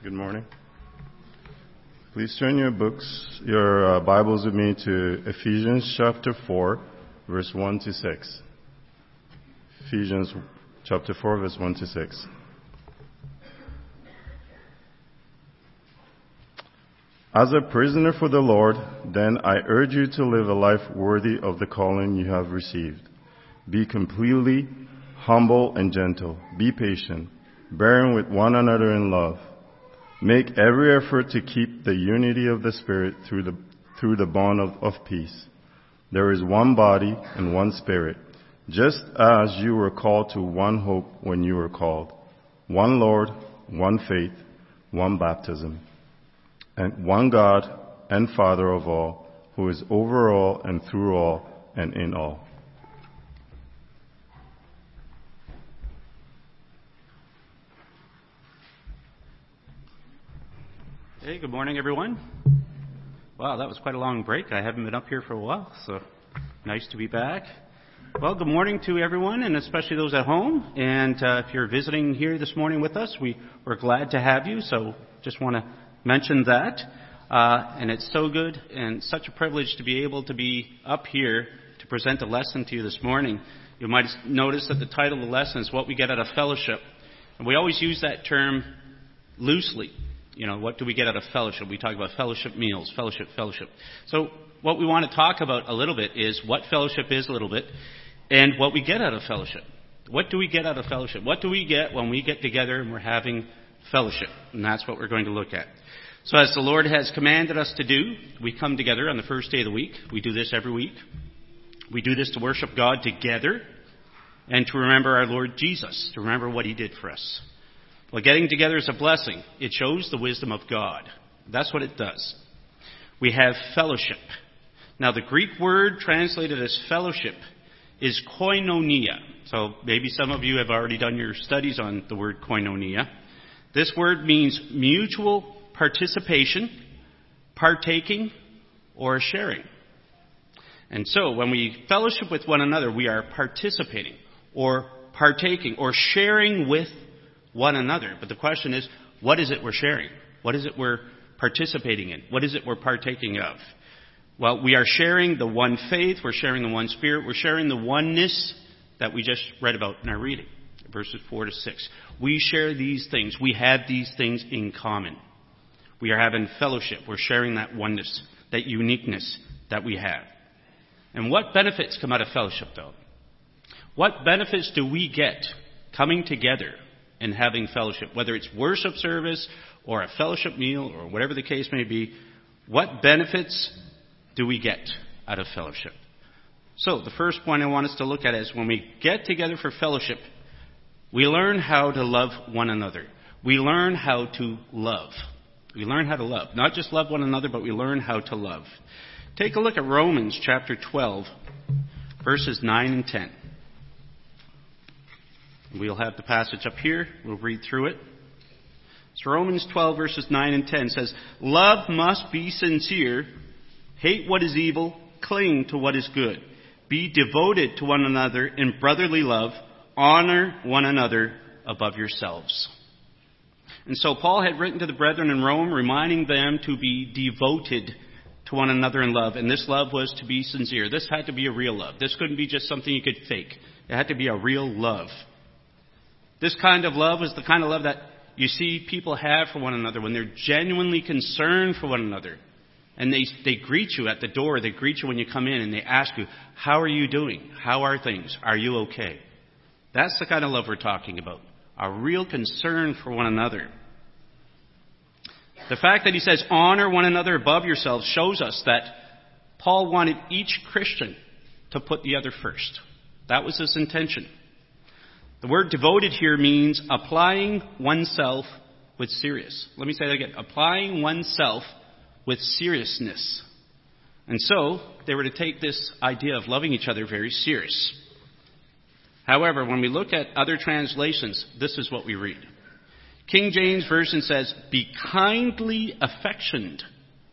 Good morning. Please turn your books, your uh, Bibles with me to Ephesians chapter 4, verse 1 to 6. Ephesians chapter 4, verse 1 to 6. As a prisoner for the Lord, then I urge you to live a life worthy of the calling you have received. Be completely humble and gentle. Be patient, bearing with one another in love. Make every effort to keep the unity of the Spirit through the, through the bond of, of peace. There is one body and one Spirit, just as you were called to one hope when you were called. One Lord, one faith, one baptism, and one God and Father of all, who is over all and through all and in all. Hey, good morning, everyone. Wow, that was quite a long break. I haven't been up here for a while, so nice to be back. Well, good morning to everyone, and especially those at home. And uh, if you're visiting here this morning with us, we, we're glad to have you. So just want to mention that. Uh, and it's so good and such a privilege to be able to be up here to present a lesson to you this morning. You might notice that the title of the lesson is What We Get Out of Fellowship. And we always use that term loosely. You know, what do we get out of fellowship? We talk about fellowship meals, fellowship, fellowship. So what we want to talk about a little bit is what fellowship is a little bit and what we get out of fellowship. What do we get out of fellowship? What do we get when we get together and we're having fellowship? And that's what we're going to look at. So as the Lord has commanded us to do, we come together on the first day of the week. We do this every week. We do this to worship God together and to remember our Lord Jesus, to remember what He did for us. Well, getting together is a blessing. It shows the wisdom of God. That's what it does. We have fellowship. Now, the Greek word translated as fellowship is koinonia. So maybe some of you have already done your studies on the word koinonia. This word means mutual participation, partaking, or sharing. And so when we fellowship with one another, we are participating or partaking or sharing with one another. But the question is, what is it we're sharing? What is it we're participating in? What is it we're partaking of? Well, we are sharing the one faith, we're sharing the one spirit, we're sharing the oneness that we just read about in our reading, verses 4 to 6. We share these things. We have these things in common. We are having fellowship. We're sharing that oneness, that uniqueness that we have. And what benefits come out of fellowship, though? What benefits do we get coming together and having fellowship, whether it's worship service or a fellowship meal or whatever the case may be, what benefits do we get out of fellowship? So, the first point I want us to look at is when we get together for fellowship, we learn how to love one another. We learn how to love. We learn how to love. Not just love one another, but we learn how to love. Take a look at Romans chapter 12, verses 9 and 10. We'll have the passage up here. We'll read through it. So Romans 12 verses 9 and 10 says, Love must be sincere. Hate what is evil. Cling to what is good. Be devoted to one another in brotherly love. Honor one another above yourselves. And so Paul had written to the brethren in Rome, reminding them to be devoted to one another in love. And this love was to be sincere. This had to be a real love. This couldn't be just something you could fake. It had to be a real love. This kind of love is the kind of love that you see people have for one another when they're genuinely concerned for one another. And they, they greet you at the door, they greet you when you come in, and they ask you, How are you doing? How are things? Are you okay? That's the kind of love we're talking about. A real concern for one another. The fact that he says, honor one another above yourselves shows us that Paul wanted each Christian to put the other first. That was his intention. The word devoted here means applying oneself with serious. Let me say that again. Applying oneself with seriousness. And so, they were to take this idea of loving each other very serious. However, when we look at other translations, this is what we read. King James Version says, Be kindly affectioned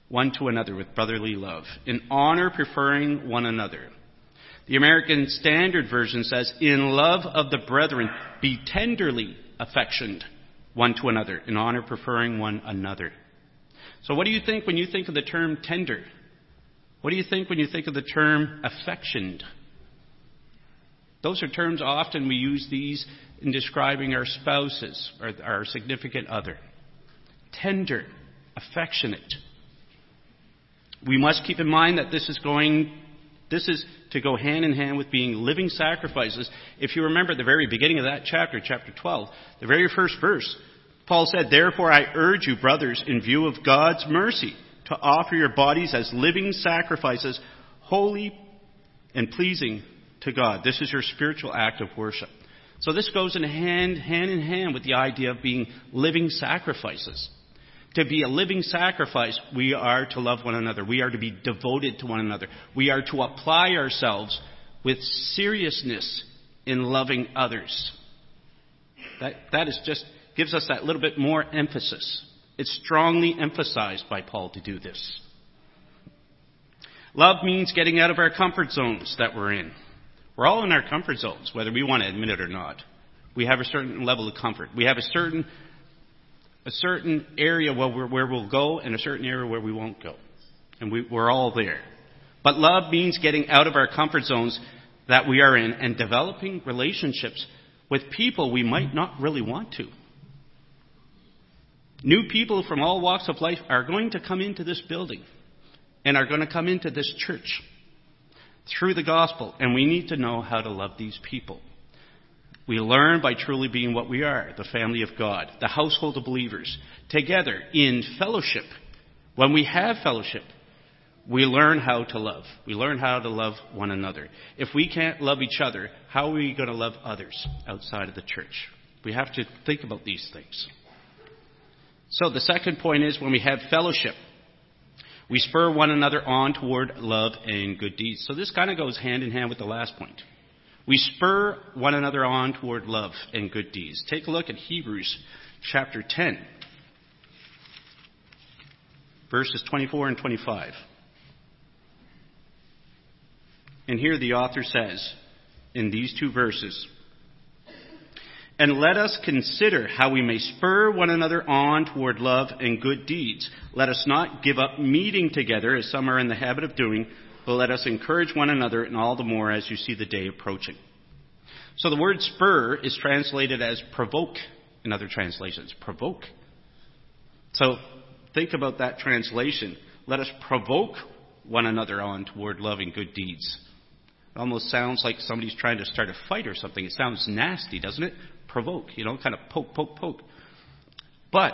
one to another with brotherly love, in honor preferring one another. The American Standard Version says, In love of the brethren, be tenderly affectioned one to another, in honor preferring one another. So what do you think when you think of the term tender? What do you think when you think of the term affectioned? Those are terms often we use these in describing our spouses or our significant other. Tender, affectionate. We must keep in mind that this is going this is to go hand in hand with being living sacrifices. If you remember at the very beginning of that chapter, chapter 12, the very first verse, Paul said, Therefore I urge you, brothers, in view of God's mercy, to offer your bodies as living sacrifices, holy and pleasing to God. This is your spiritual act of worship. So this goes in hand, hand in hand with the idea of being living sacrifices. To be a living sacrifice, we are to love one another. We are to be devoted to one another. We are to apply ourselves with seriousness in loving others. That, that is just gives us that little bit more emphasis. It's strongly emphasized by Paul to do this. Love means getting out of our comfort zones that we're in. We're all in our comfort zones, whether we want to admit it or not. We have a certain level of comfort. We have a certain a certain area where, where we'll go and a certain area where we won't go. And we, we're all there. But love means getting out of our comfort zones that we are in and developing relationships with people we might not really want to. New people from all walks of life are going to come into this building and are going to come into this church through the gospel, and we need to know how to love these people. We learn by truly being what we are, the family of God, the household of believers, together in fellowship. When we have fellowship, we learn how to love. We learn how to love one another. If we can't love each other, how are we going to love others outside of the church? We have to think about these things. So the second point is when we have fellowship, we spur one another on toward love and good deeds. So this kind of goes hand in hand with the last point. We spur one another on toward love and good deeds. Take a look at Hebrews chapter 10, verses 24 and 25. And here the author says, in these two verses, and let us consider how we may spur one another on toward love and good deeds. Let us not give up meeting together as some are in the habit of doing, but let us encourage one another, and all the more as you see the day approaching. So the word spur is translated as provoke in other translations. Provoke. So think about that translation. Let us provoke one another on toward loving good deeds. It almost sounds like somebody's trying to start a fight or something. It sounds nasty, doesn't it? Provoke, you know, kind of poke, poke, poke. But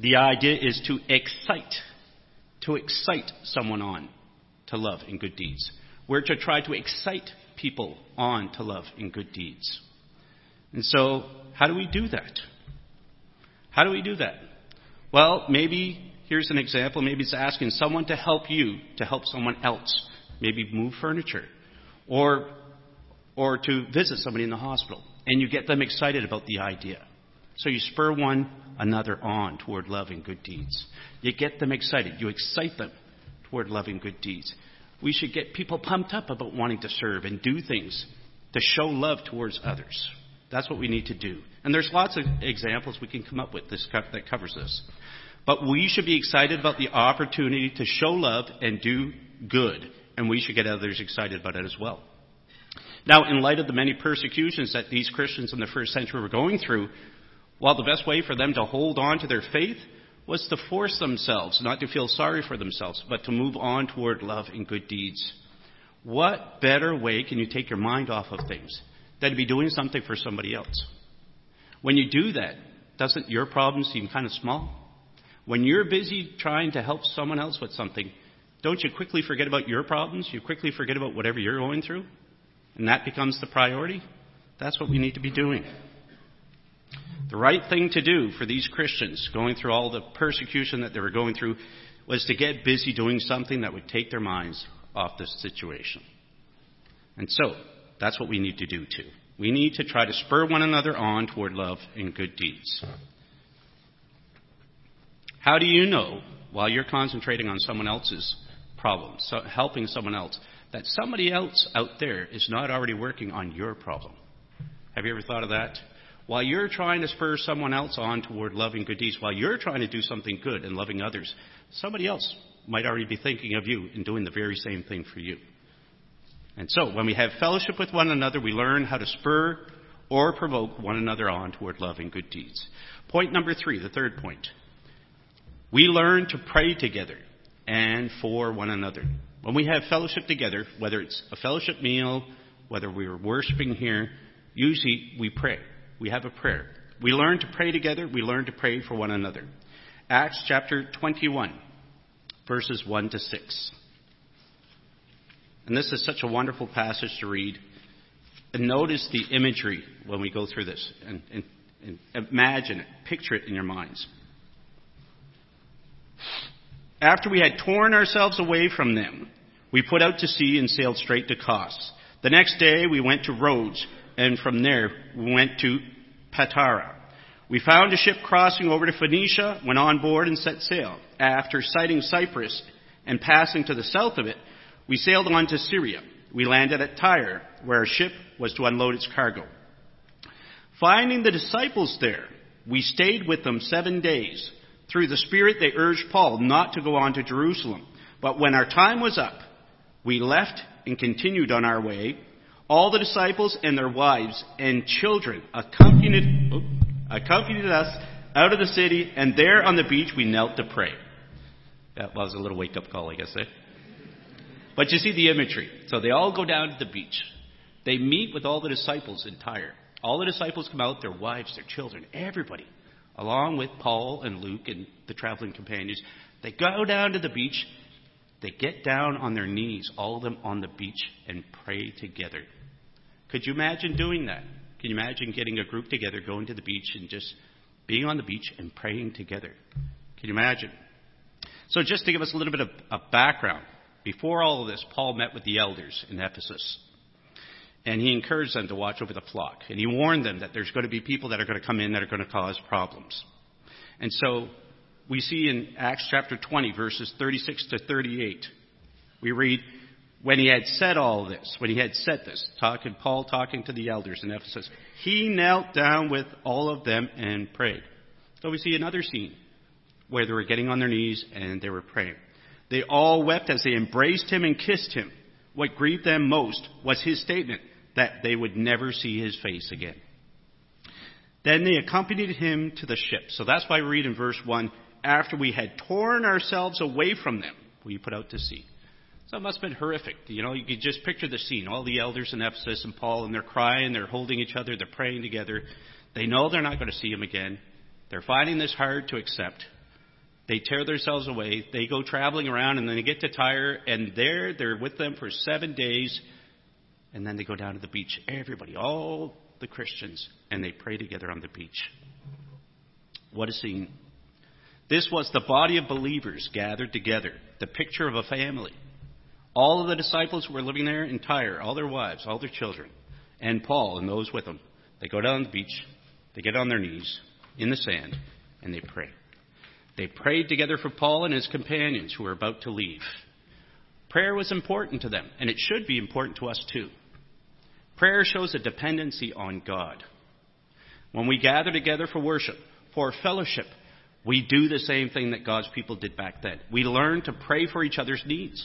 the idea is to excite, to excite someone on to love and good deeds. We're to try to excite people on to love and good deeds. And so, how do we do that? How do we do that? Well, maybe here's an example. Maybe it's asking someone to help you to help someone else. Maybe move furniture. Or, or to visit somebody in the hospital. And you get them excited about the idea. So you spur one another on toward love and good deeds. You get them excited. You excite them toward loving good deeds. We should get people pumped up about wanting to serve and do things to show love towards others. That's what we need to do. And there's lots of examples we can come up with this, that covers this. But we should be excited about the opportunity to show love and do good. And we should get others excited about it as well. Now, in light of the many persecutions that these Christians in the first century were going through, while the best way for them to hold on to their faith was to force themselves, not to feel sorry for themselves, but to move on toward love and good deeds. What better way can you take your mind off of things than to be doing something for somebody else? When you do that, doesn't your problem seem kind of small? When you're busy trying to help someone else with something, don't you quickly forget about your problems? You quickly forget about whatever you're going through? And that becomes the priority? That's what we need to be doing. The right thing to do for these Christians going through all the persecution that they were going through was to get busy doing something that would take their minds off this situation. And so, that's what we need to do too. We need to try to spur one another on toward love and good deeds. How do you know, while you're concentrating on someone else's problem, so helping someone else, that somebody else out there is not already working on your problem? Have you ever thought of that? While you're trying to spur someone else on toward loving good deeds, while you're trying to do something good and loving others, somebody else might already be thinking of you and doing the very same thing for you. And so, when we have fellowship with one another, we learn how to spur or provoke one another on toward love and good deeds. Point number three, the third point. We learn to pray together and for one another. When we have fellowship together, whether it's a fellowship meal, whether we're worshiping here, usually we pray. We have a prayer. We learn to pray together. We learn to pray for one another. Acts chapter 21, verses 1 to 6. And this is such a wonderful passage to read. And notice the imagery when we go through this. And, and, and imagine it, picture it in your minds. After we had torn ourselves away from them, we put out to sea and sailed straight to Kos. The next day we went to Rhodes, and from there we went to Patara. We found a ship crossing over to Phoenicia, went on board and set sail. After sighting Cyprus and passing to the south of it, we sailed on to Syria. We landed at Tyre, where our ship was to unload its cargo. Finding the disciples there, we stayed with them seven days. Through the Spirit, they urged Paul not to go on to Jerusalem. But when our time was up, we left and continued on our way. All the disciples and their wives and children accompanied, accompanied us out of the city, and there on the beach we knelt to pray. That was a little wake up call, I guess, eh? But you see the imagery. So they all go down to the beach. They meet with all the disciples in Tyre. All the disciples come out, their wives, their children, everybody, along with Paul and Luke and the traveling companions. They go down to the beach. They get down on their knees, all of them on the beach, and pray together. Could you imagine doing that? Can you imagine getting a group together, going to the beach, and just being on the beach and praying together? Can you imagine? So, just to give us a little bit of, background, before all of this, Paul met with the elders in Ephesus. And he encouraged them to watch over the flock. And he warned them that there's going to be people that are going to come in that are going to cause problems. And so we see in Acts chapter 20, verses 36 to 38, we read, when he had said all this, when he had said this, talking, Paul talking to the elders in Ephesus, he knelt down with all of them and prayed. So we see another scene where they were getting on their knees and they were praying. They all wept as they embraced him and kissed him. What grieved them most was his statement that they would never see his face again. Then they accompanied him to the ship. So that's why we read in verse 1 after we had torn ourselves away from them, we put out to sea. So it must have been horrific. You know, you could just picture the scene. All the elders in Ephesus and Paul, and they're crying, they're holding each other, they're praying together. They know they're not going to see him again. They're finding this hard to accept. They tear themselves away. They go traveling around, and then they get to Tyre, and there they're with them for seven days. And then they go down to the beach. Everybody, all the Christians, and they pray together on the beach. What a scene. This was the body of believers gathered together, the picture of a family. All of the disciples who were living there in Tyre, all their wives, all their children, and Paul and those with him. They go down the beach, they get on their knees in the sand, and they pray. They prayed together for Paul and his companions who were about to leave. Prayer was important to them, and it should be important to us too. Prayer shows a dependency on God. When we gather together for worship, for fellowship, we do the same thing that God's people did back then. We learn to pray for each other's needs.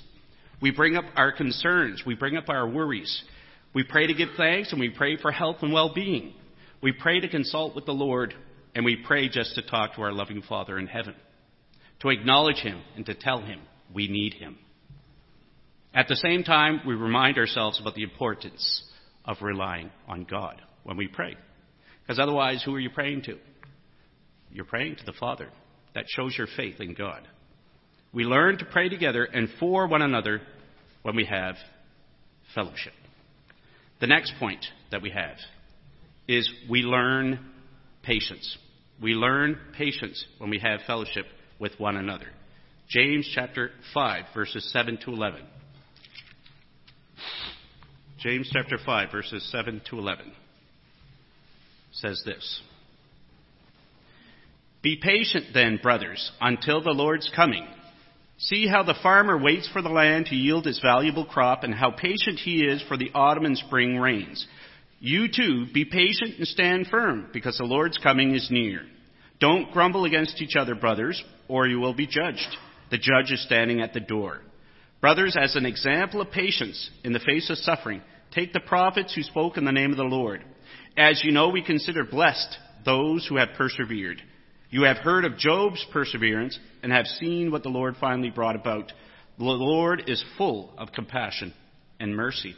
We bring up our concerns. We bring up our worries. We pray to give thanks and we pray for health and well being. We pray to consult with the Lord and we pray just to talk to our loving Father in heaven, to acknowledge Him and to tell Him we need Him. At the same time, we remind ourselves about the importance of relying on God when we pray. Because otherwise, who are you praying to? You're praying to the Father. That shows your faith in God. We learn to pray together and for one another when we have fellowship. The next point that we have is we learn patience. We learn patience when we have fellowship with one another. James chapter 5, verses 7 to 11. James chapter 5, verses 7 to 11 says this Be patient then, brothers, until the Lord's coming. See how the farmer waits for the land to yield its valuable crop, and how patient he is for the autumn and spring rains. You too, be patient and stand firm, because the Lord's coming is near. Don't grumble against each other, brothers, or you will be judged. The judge is standing at the door. Brothers, as an example of patience in the face of suffering, take the prophets who spoke in the name of the Lord. As you know, we consider blessed those who have persevered. You have heard of Job's perseverance and have seen what the Lord finally brought about. The Lord is full of compassion and mercy.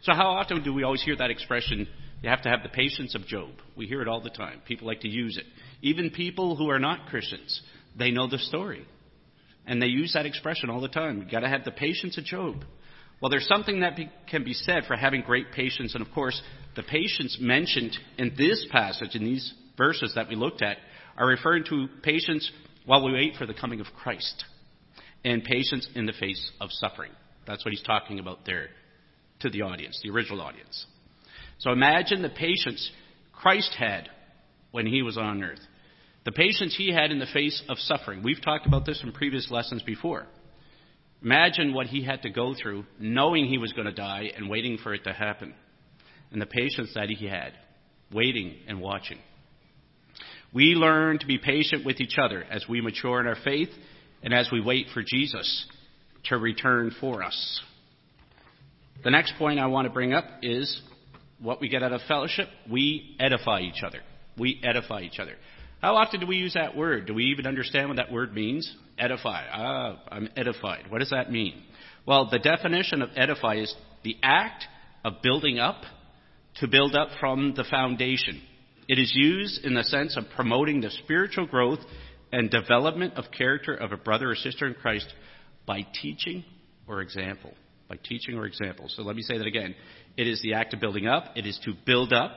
So, how often do we always hear that expression, you have to have the patience of Job? We hear it all the time. People like to use it. Even people who are not Christians, they know the story. And they use that expression all the time. You've got to have the patience of Job. Well, there's something that be, can be said for having great patience. And of course, the patience mentioned in this passage, in these verses that we looked at, are referring to patience while we wait for the coming of Christ and patience in the face of suffering. That's what he's talking about there to the audience, the original audience. So imagine the patience Christ had when he was on earth. The patience he had in the face of suffering. We've talked about this in previous lessons before. Imagine what he had to go through knowing he was going to die and waiting for it to happen. And the patience that he had, waiting and watching. We learn to be patient with each other as we mature in our faith and as we wait for Jesus to return for us. The next point I want to bring up is what we get out of fellowship. We edify each other. We edify each other. How often do we use that word? Do we even understand what that word means? Edify. Ah, I'm edified. What does that mean? Well, the definition of edify is the act of building up to build up from the foundation. It is used in the sense of promoting the spiritual growth and development of character of a brother or sister in Christ by teaching or example. By teaching or example. So let me say that again. It is the act of building up. It is to build up.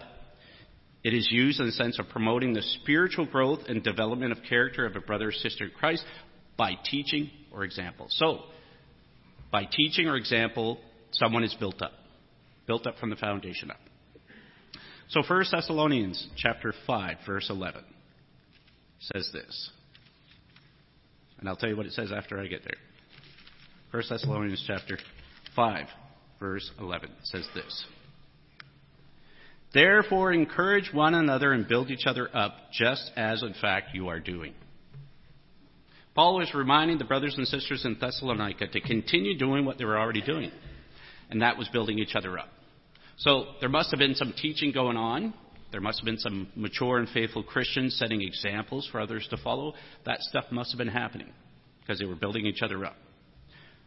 It is used in the sense of promoting the spiritual growth and development of character of a brother or sister in Christ by teaching or example. So, by teaching or example, someone is built up. Built up from the foundation up. So 1 Thessalonians chapter 5 verse 11 says this. And I'll tell you what it says after I get there. 1 Thessalonians chapter 5 verse 11 says this. Therefore encourage one another and build each other up just as in fact you are doing. Paul was reminding the brothers and sisters in Thessalonica to continue doing what they were already doing. And that was building each other up. So there must have been some teaching going on. There must have been some mature and faithful Christians setting examples for others to follow. That stuff must have been happening because they were building each other up.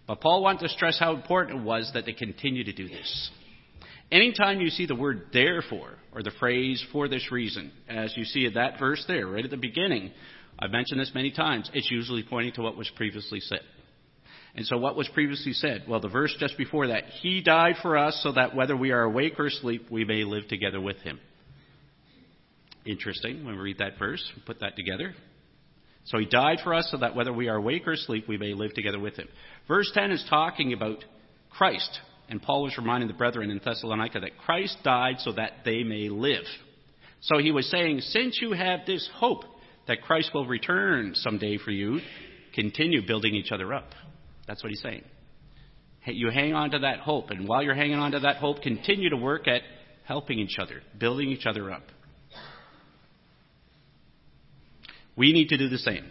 But Paul wanted to stress how important it was that they continue to do this. Anytime you see the word therefore or the phrase for this reason, as you see in that verse there, right at the beginning, I've mentioned this many times, it's usually pointing to what was previously said. And so what was previously said? Well, the verse just before that, He died for us so that whether we are awake or asleep, we may live together with Him. Interesting when we read that verse, put that together. So He died for us so that whether we are awake or asleep, we may live together with Him. Verse 10 is talking about Christ. And Paul was reminding the brethren in Thessalonica that Christ died so that they may live. So he was saying, since you have this hope that Christ will return someday for you, continue building each other up. That's what he's saying. You hang on to that hope, and while you're hanging on to that hope, continue to work at helping each other, building each other up. We need to do the same.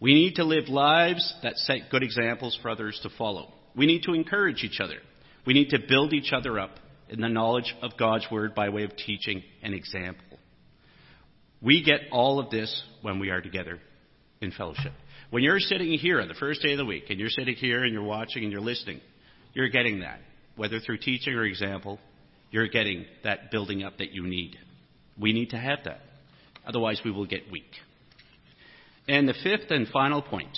We need to live lives that set good examples for others to follow. We need to encourage each other. We need to build each other up in the knowledge of God's Word by way of teaching and example. We get all of this when we are together in fellowship. When you're sitting here on the first day of the week and you're sitting here and you're watching and you're listening, you're getting that. Whether through teaching or example, you're getting that building up that you need. We need to have that. Otherwise, we will get weak. And the fifth and final point,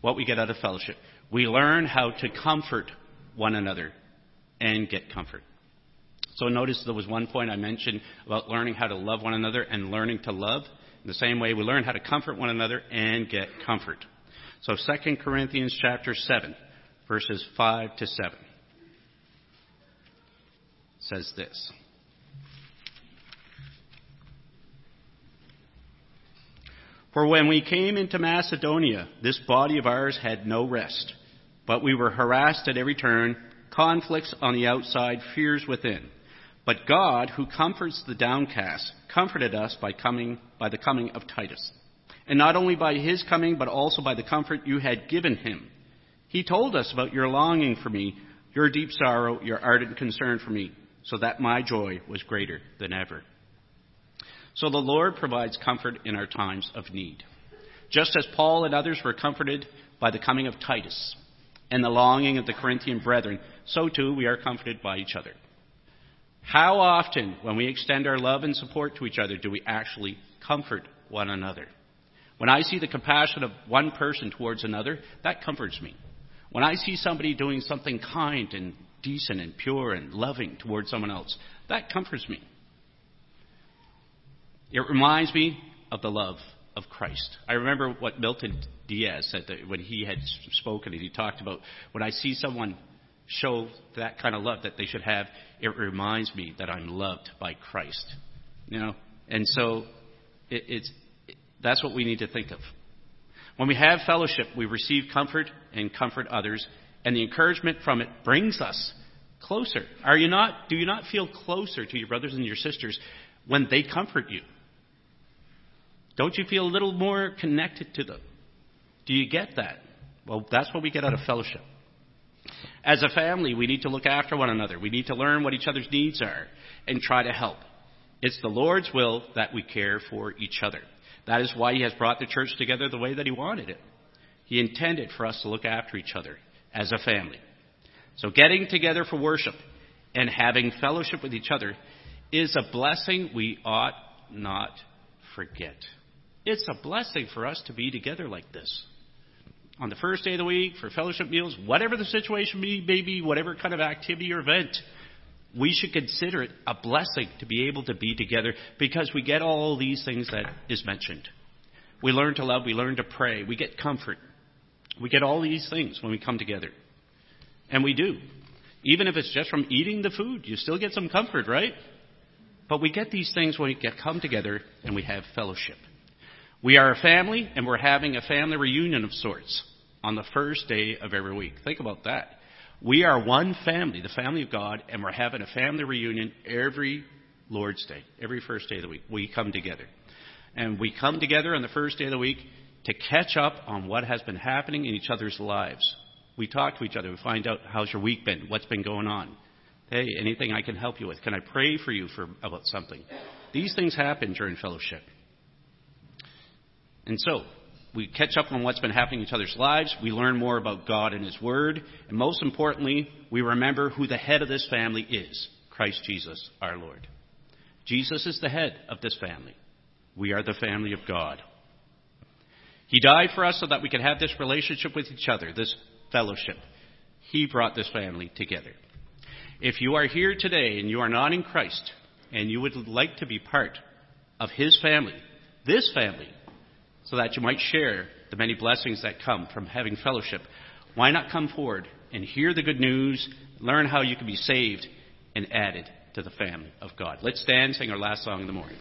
what we get out of fellowship, we learn how to comfort one another and get comfort. So notice there was one point I mentioned about learning how to love one another and learning to love. The same way, we learn how to comfort one another and get comfort. So 2 Corinthians chapter 7, verses 5 to 7 says this. For when we came into Macedonia, this body of ours had no rest, but we were harassed at every turn, conflicts on the outside, fears within. But God, who comforts the downcast, comforted us by coming by the coming of Titus. And not only by his coming, but also by the comfort you had given him. He told us about your longing for me, your deep sorrow, your ardent concern for me, so that my joy was greater than ever. So the Lord provides comfort in our times of need. Just as Paul and others were comforted by the coming of Titus and the longing of the Corinthian brethren, so too we are comforted by each other. How often, when we extend our love and support to each other, do we actually comfort one another? When I see the compassion of one person towards another, that comforts me. When I see somebody doing something kind and decent and pure and loving towards someone else, that comforts me. It reminds me of the love of Christ. I remember what Milton Diaz said when he had spoken and he talked about when I see someone show that kind of love that they should have, it reminds me that I'm loved by Christ. You know, and so it, it's it, that's what we need to think of. When we have fellowship, we receive comfort and comfort others, and the encouragement from it brings us closer. Are you not? Do you not feel closer to your brothers and your sisters when they comfort you? Don't you feel a little more connected to them? Do you get that? Well, that's what we get out of fellowship. As a family, we need to look after one another. We need to learn what each other's needs are and try to help. It's the Lord's will that we care for each other. That is why He has brought the church together the way that He wanted it. He intended for us to look after each other as a family. So getting together for worship and having fellowship with each other is a blessing we ought not forget. It's a blessing for us to be together like this on the first day of the week for fellowship meals, whatever the situation may be, whatever kind of activity or event, we should consider it a blessing to be able to be together because we get all these things that is mentioned. We learn to love, we learn to pray, we get comfort. We get all these things when we come together. And we do. Even if it's just from eating the food, you still get some comfort, right? But we get these things when we get come together and we have fellowship. We are a family and we're having a family reunion of sorts on the first day of every week. Think about that. We are one family, the family of God, and we're having a family reunion every Lord's Day, every first day of the week. We come together. And we come together on the first day of the week to catch up on what has been happening in each other's lives. We talk to each other. We find out how's your week been? What's been going on? Hey, anything I can help you with? Can I pray for you for about something? These things happen during fellowship. And so, we catch up on what's been happening in each other's lives. We learn more about God and His Word. And most importantly, we remember who the head of this family is Christ Jesus, our Lord. Jesus is the head of this family. We are the family of God. He died for us so that we could have this relationship with each other, this fellowship. He brought this family together. If you are here today and you are not in Christ and you would like to be part of His family, this family, so that you might share the many blessings that come from having fellowship, why not come forward and hear the good news, learn how you can be saved and added to the family of God? Let's stand, sing our last song in the morning.